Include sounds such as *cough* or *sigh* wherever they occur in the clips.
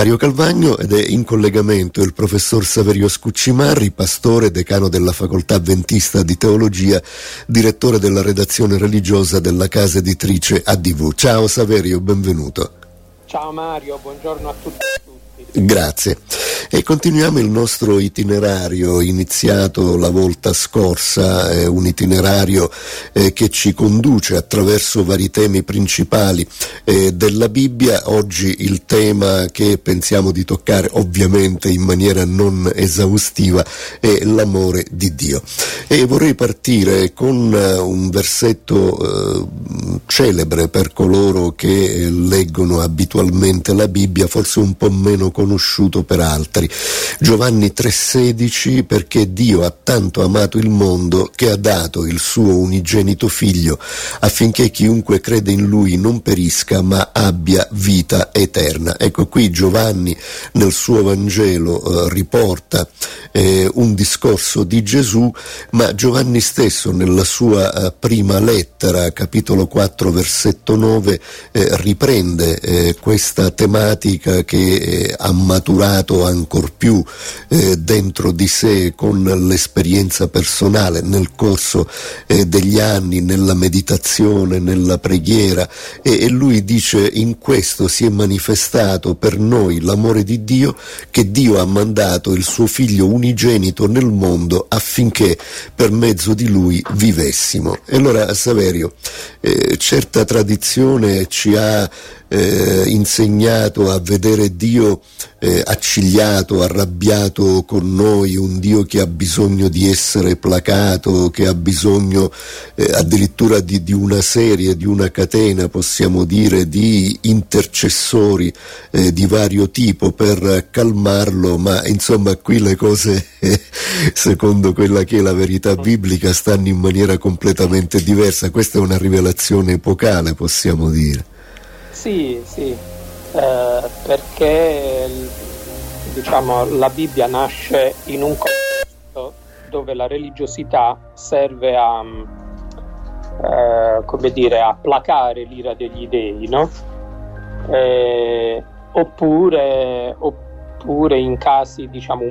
Mario Calvagno ed è in collegamento il professor Saverio Scuccimarri, pastore, decano della facoltà avventista di teologia, direttore della redazione religiosa della casa editrice ADV. Ciao Saverio, benvenuto. Ciao Mario, buongiorno a tutti. Grazie. E continuiamo il nostro itinerario iniziato la volta scorsa, eh, un itinerario eh, che ci conduce attraverso vari temi principali eh, della Bibbia. Oggi il tema che pensiamo di toccare ovviamente in maniera non esaustiva è l'amore di Dio. E vorrei partire con eh, un versetto eh, celebre per coloro che leggono abitualmente la Bibbia, forse un po' meno conosciuto per altri. Giovanni 3:16 perché Dio ha tanto amato il mondo che ha dato il suo unigenito figlio affinché chiunque crede in lui non perisca ma abbia vita eterna. Ecco qui Giovanni nel suo Vangelo eh, riporta eh, un discorso di Gesù, ma Giovanni stesso nella sua eh, prima lettera, capitolo 4, versetto 9, eh, riprende eh, questa tematica che eh, maturato ancor più eh, dentro di sé con l'esperienza personale nel corso eh, degli anni, nella meditazione, nella preghiera e, e lui dice in questo si è manifestato per noi l'amore di Dio che Dio ha mandato il suo figlio unigenito nel mondo affinché per mezzo di lui vivessimo. E allora Saverio, eh, certa tradizione ci ha eh, insegnato a vedere Dio eh, accigliato, arrabbiato con noi, un Dio che ha bisogno di essere placato, che ha bisogno eh, addirittura di, di, una serie, di una catena, possiamo dire, di intercessori eh, di vario tipo per calmarlo, ma insomma qui le cose, *laughs* secondo quella che è la verità biblica, stanno in maniera completamente diversa. Questa è una rivelazione epocale, possiamo dire. Sì, sì, eh, perché diciamo, la Bibbia nasce in un contesto dove la religiosità serve a, eh, come dire, a placare l'ira degli dei, no? eh, oppure, oppure, in casi diciamo,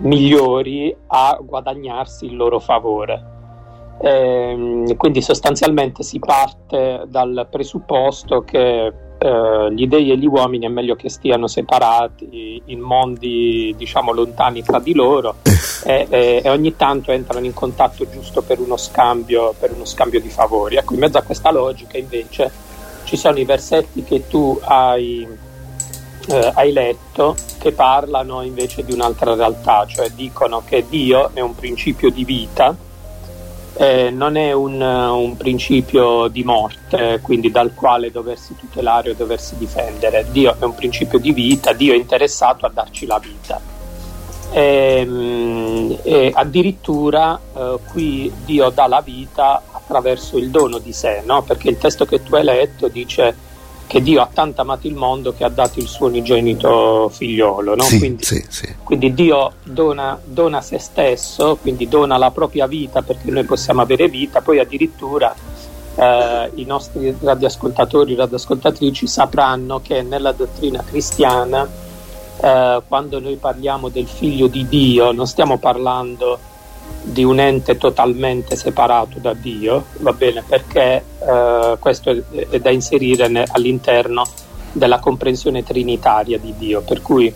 migliori a guadagnarsi il loro favore. Eh, quindi sostanzialmente si parte dal presupposto che eh, gli dei e gli uomini è meglio che stiano separati in mondi diciamo lontani tra di loro e, e, e, ogni tanto entrano in contatto giusto per uno scambio, per uno scambio di favori. Ecco, in mezzo a questa logica invece ci sono i versetti che tu hai, eh, hai letto che parlano invece di un'altra realtà, cioè dicono che Dio è un principio di vita eh, non è un, un, principio di morte, quindi dal quale doversi tutelare o doversi difendere. Dio è un principio di vita, Dio è interessato a darci la vita. E, ehm, e addirittura eh, qui Dio dà la vita attraverso il dono di sé, no? perché il testo che tu hai letto dice che Dio ha tanto amato il mondo che ha dato il suo unigenito figliolo. No? Sì, quindi, sì, sì. quindi, Dio dona, dona, se stesso, quindi dona la propria vita perché noi possiamo avere vita, poi addirittura eh, i nostri radioascoltatori e radioascoltatrici sapranno che nella dottrina cristiana, eh, quando noi parliamo del figlio di Dio, non stiamo parlando di un ente totalmente separato da Dio, va bene, perché eh, questo è, da inserire ne, all'interno della comprensione trinitaria di Dio, per cui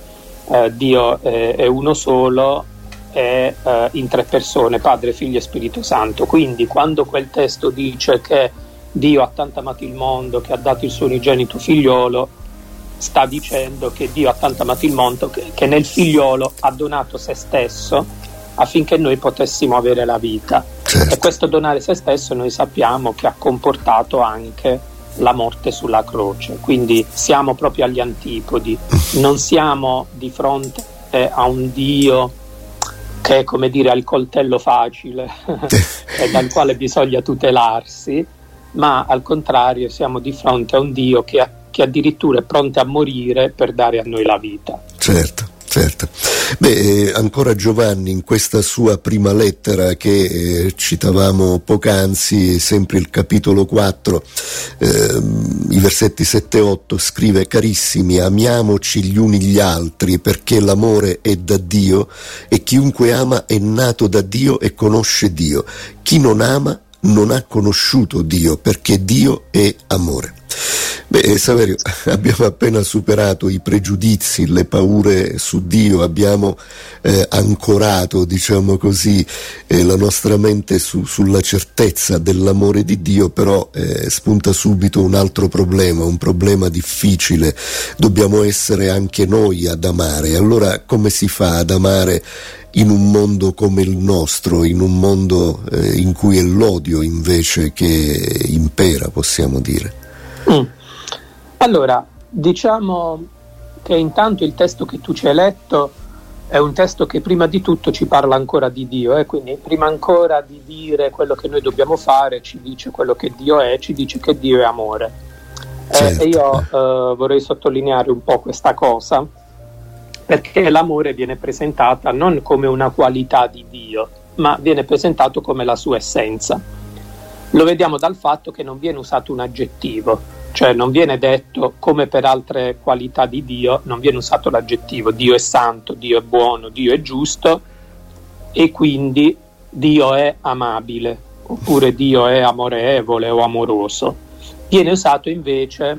eh, Dio è, è, uno solo e eh, in tre persone, Padre, Figlio e Spirito Santo. Quindi quando quel testo dice che Dio ha tanto amato il mondo che ha dato il suo unigenito figliolo, sta dicendo che Dio ha tanto amato il mondo che, che nel figliolo ha donato se stesso affinché noi potessimo avere la vita. Certo. E questo donare se stesso noi sappiamo che ha comportato anche la morte sulla croce, quindi siamo proprio agli antipodi, non siamo di fronte a un Dio che è come dire ha il coltello facile *laughs* e dal quale bisogna tutelarsi, ma al contrario siamo di fronte a un Dio che, che addirittura è pronto a morire per dare a noi la vita. Certo. Certo. Beh, eh, ancora Giovanni in questa sua prima lettera che eh, citavamo poc'anzi, sempre il capitolo 4, eh, i versetti 7 e 8, scrive carissimi, amiamoci gli uni gli altri perché l'amore è da Dio e chiunque ama è nato da Dio e conosce Dio. Chi non ama non ha conosciuto Dio perché Dio è amore. Beh, eh, Saverio, *laughs* abbiamo appena superato i pregiudizi, le paure su Dio, abbiamo eh, ancorato, diciamo così, eh, la nostra mente su, sulla certezza dell'amore di Dio, però eh, spunta subito un altro problema, un problema difficile. Dobbiamo essere anche noi ad amare. Allora come si fa ad amare in un mondo come il nostro, in un mondo eh, in cui è l'odio invece che impera, possiamo dire? Mm. Allora, diciamo che intanto il testo che tu ci hai letto è un testo che prima di tutto ci parla ancora di Dio, eh? quindi prima ancora di dire quello che noi dobbiamo fare, ci dice quello che Dio è, ci dice che Dio è amore. Eh, certo. e io eh, vorrei sottolineare un po' questa cosa, perché l'amore viene presentata non come una qualità di Dio, ma viene presentato come la sua essenza. Lo vediamo dal fatto che non viene usato un aggettivo, cioè non viene detto come per altre qualità di Dio, non viene usato l'aggettivo Dio è santo, Dio è buono, Dio è giusto e quindi Dio è amabile oppure Dio è amorevole o amoroso. Viene usato invece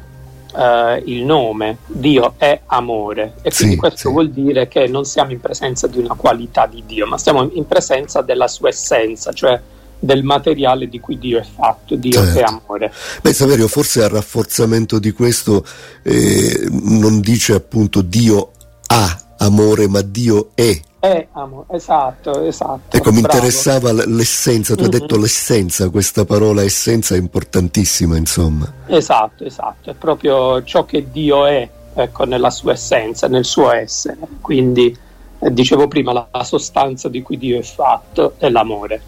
eh, il nome, Dio è amore e quindi sì, questo sì. vuol dire che non siamo in presenza di una qualità di Dio, ma siamo in presenza della sua essenza, cioè del materiale di cui Dio è fatto, Dio certo. è amore. Beh Saverio, forse a rafforzamento di questo eh, non dice appunto Dio ha amore, ma Dio è. È amore, esatto, esatto. Ecco, mi interessava l'essenza, tu mm-hmm. hai detto l'essenza, questa parola essenza è importantissima, insomma. Esatto, esatto, è proprio ciò che Dio è, ecco, nella sua essenza, nel suo essere. Quindi, eh, dicevo prima, la, la sostanza di cui Dio è fatto è l'amore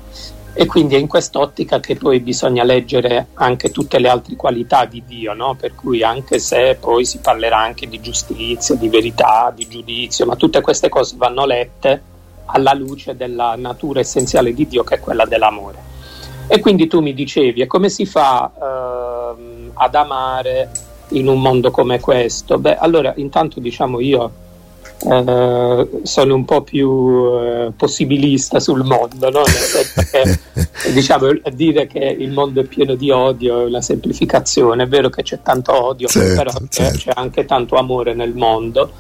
e quindi è in quest'ottica che poi bisogna leggere anche tutte le altre qualità di Dio, no? per cui anche se poi si parlerà anche di giustizia, di verità, di giudizio, ma tutte queste cose vanno lette alla luce della natura essenziale di Dio che è quella dell'amore. E quindi tu mi dicevi, e come si fa eh, ad amare in un mondo come questo? Beh, allora intanto diciamo io eh, sono un po' più eh, possibilista sul mondo, no? che, *laughs* diciamo, dire che il mondo è pieno di odio è una semplificazione, è vero che c'è tanto odio, certo, però certo. c'è anche tanto amore nel mondo.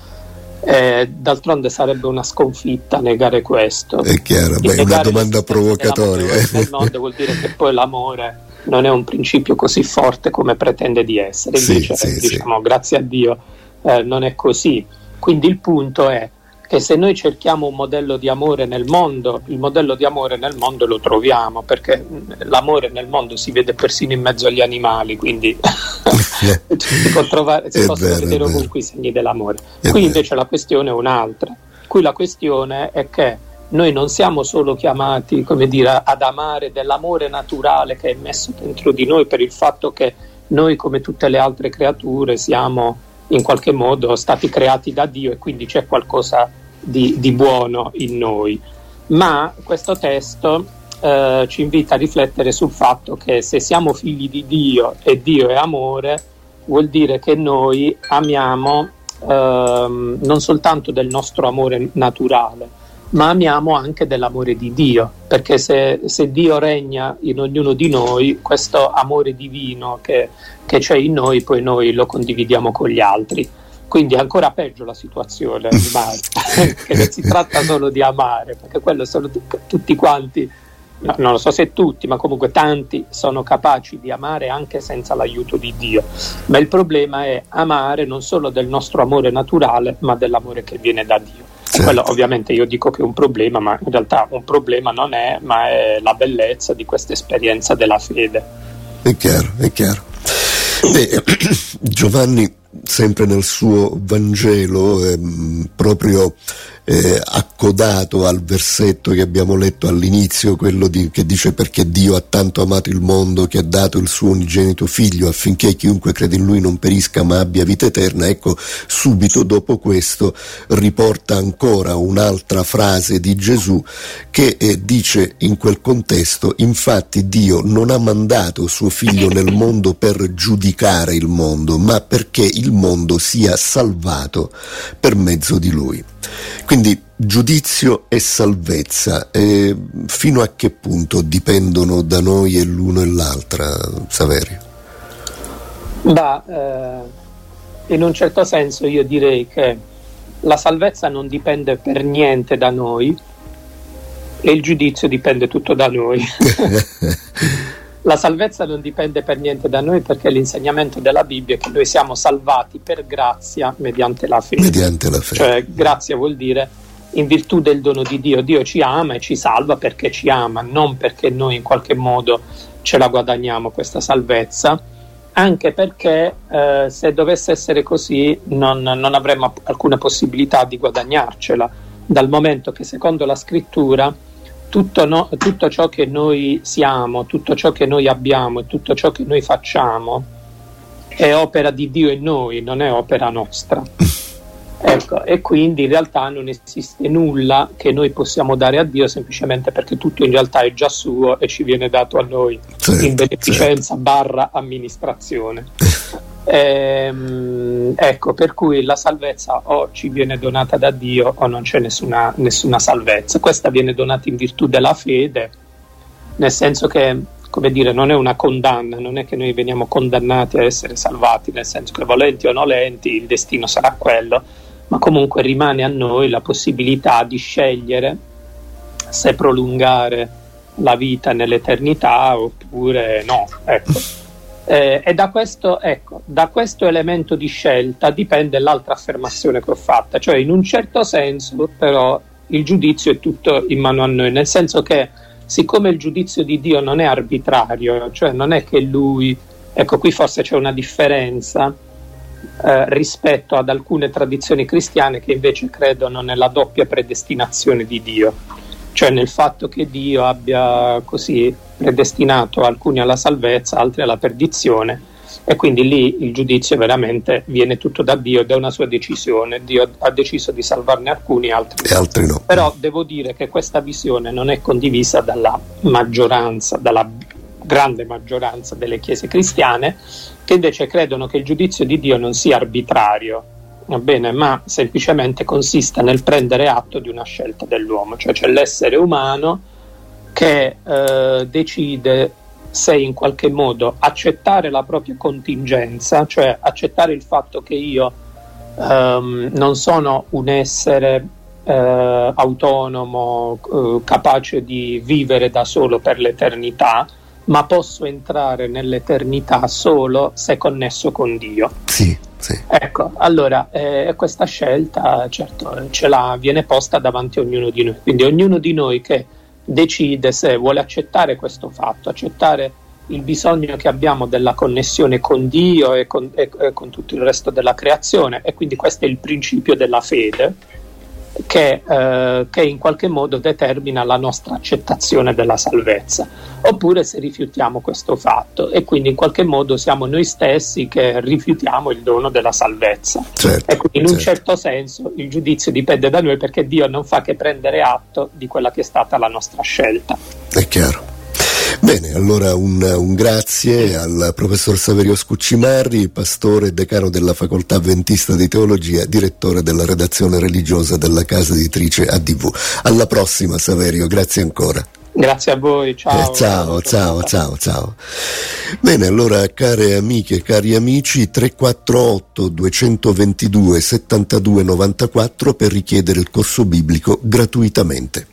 Eh, d'altronde sarebbe una sconfitta negare questo. È chiaro, è una domanda provocatoria. Nel mondo vuol dire che poi l'amore non è un principio così forte come pretende di essere. Invece, sì, sì, diciamo, sì. grazie a Dio, eh, non è così quindi il punto è che se noi cerchiamo un modello di amore nel mondo, il modello di amore nel mondo lo troviamo, perché l'amore nel mondo si vede persino in mezzo agli animali, quindi *laughs* si, può trovare, si possono vero, vedere ovunque i segni dell'amore. È Qui vero. invece la questione è un'altra. Qui la questione è che noi non siamo solo chiamati come dire, ad amare dell'amore naturale che è messo dentro di noi per il fatto che noi come tutte le altre creature siamo in qualche modo stati creati da Dio e quindi c'è qualcosa di, di buono in noi. Ma questo testo eh, ci invita a riflettere sul fatto che se siamo figli di Dio e Dio è amore, vuol dire che noi amiamo ehm, non soltanto del nostro amore naturale, ma amiamo anche dell'amore di Dio, perché se, se, Dio regna in ognuno di noi, questo amore divino che, che c'è in noi, poi noi lo condividiamo con gli altri. Quindi è ancora peggio la situazione, *laughs* *laughs* che non si tratta solo di amare, perché quello sono t- tutti quanti, no, non lo so se tutti, ma comunque tanti sono capaci di amare anche senza l'aiuto di Dio. Ma il problema è amare non solo del nostro amore naturale, ma dell'amore che viene da Dio. Certo. Quello ovviamente io dico che è un problema, ma in realtà un problema non è, ma è la bellezza di questa esperienza della fede. È chiaro, è chiaro. Beh, *clears throat* Giovanni, sempre nel suo Vangelo, ehm, proprio eh, accodato al versetto che abbiamo letto all'inizio, quello di, che dice perché Dio ha tanto amato il mondo che ha dato il suo unigenito figlio affinché chiunque crede in lui non perisca ma abbia vita eterna, ecco subito dopo questo riporta ancora un'altra frase di Gesù che eh, dice in quel contesto infatti Dio non ha mandato suo figlio nel mondo per giudicare il mondo ma perché il mondo sia salvato per mezzo di lui. Quindi giudizio e salvezza, eh, fino a che punto dipendono da noi e l'uno e l'altra, Saverio? Beh, eh, in un certo senso io direi che la salvezza non dipende per niente da noi e il giudizio dipende tutto da noi. *laughs* *laughs* La salvezza non dipende per niente da noi perché l'insegnamento della Bibbia è che noi siamo salvati per grazia mediante la fede. Mediante la fede. Cioè, grazia vuol dire in virtù del dono di Dio. Dio ci ama e ci salva perché ci ama, non perché noi in qualche modo ce la guadagniamo questa salvezza, anche perché eh, se dovesse essere così non, non avremmo alcuna possibilità di guadagnarcela, dal momento che secondo la scrittura tutto, no, tutto ciò che noi siamo, tutto ciò che noi abbiamo e tutto ciò che noi facciamo è opera di Dio in noi, non è opera nostra. *laughs* Ecco, e quindi in realtà non esiste nulla che noi possiamo dare a Dio semplicemente perché tutto in realtà è già suo e ci viene dato a noi certo, in beneficenza certo. barra amministrazione. *laughs* Ehm, ecco, per cui la salvezza o ci viene donata da Dio o non c'è nessuna, nessuna salvezza. Questa viene donata in virtù della fede, nel senso che, come dire, non è una condanna, non è che noi veniamo condannati a essere salvati, nel senso che volenti o nolenti il destino sarà quello, ma comunque rimane a noi la possibilità di scegliere se prolungare la vita nell'eternità oppure no. Ecco. Eh, e da questo, ecco, da questo elemento di scelta dipende l'altra affermazione che ho fatta, cioè in un certo senso però il giudizio è tutto in mano a noi, nel senso che siccome il giudizio di Dio non è arbitrario, cioè non è che lui, ecco qui forse c'è una differenza eh, rispetto ad alcune tradizioni cristiane che invece credono nella doppia predestinazione di Dio. Cioè nel fatto che Dio abbia così predestinato alcuni alla salvezza, altri alla perdizione e quindi lì il giudizio veramente viene tutto da Dio ed è una sua decisione. Dio ha deciso di salvarne alcuni, altri, e altri no. Però devo dire che questa visione non è condivisa dalla maggioranza, dalla grande maggioranza delle chiese cristiane, che invece credono che il giudizio di Dio non sia arbitrario, va bene, ma semplicemente consiste nel prendere atto di una scelta dell'uomo, cioè c'è l'essere umano che eh, decide se in qualche modo accettare la propria contingenza, cioè accettare il fatto che io ehm, non sono un essere eh, autonomo, eh, capace di vivere da solo per l'eternità, ma posso entrare nell'eternità solo se connesso con Dio. Sì. Sì. Ecco, allora eh, questa scelta certo ce la viene posta davanti a ognuno di noi, quindi ognuno di noi che decide se vuole accettare questo fatto, accettare il bisogno che abbiamo della connessione con Dio e con, e, e con tutto il resto della creazione. E quindi questo è il principio della fede che, eh, che, in qualche modo determina la nostra accettazione della salvezza, oppure se rifiutiamo questo fatto e quindi in qualche modo siamo noi stessi che rifiutiamo il dono della salvezza. Certo, e quindi in certo. un certo senso il giudizio dipende da noi perché Dio non fa che prendere atto di quella che è stata la nostra scelta. È chiaro. Bene, allora un, un, grazie al professor Saverio Scuccimarri, pastore e decano della facoltà Ventista di Teologia, direttore della redazione religiosa della casa editrice ADV. Alla prossima Saverio, grazie ancora. Grazie a voi, ciao. Eh, ciao, ciao, ciao, ciao. Bene, allora care amiche, cari amici, 348 222 72 94 per richiedere il corso biblico gratuitamente.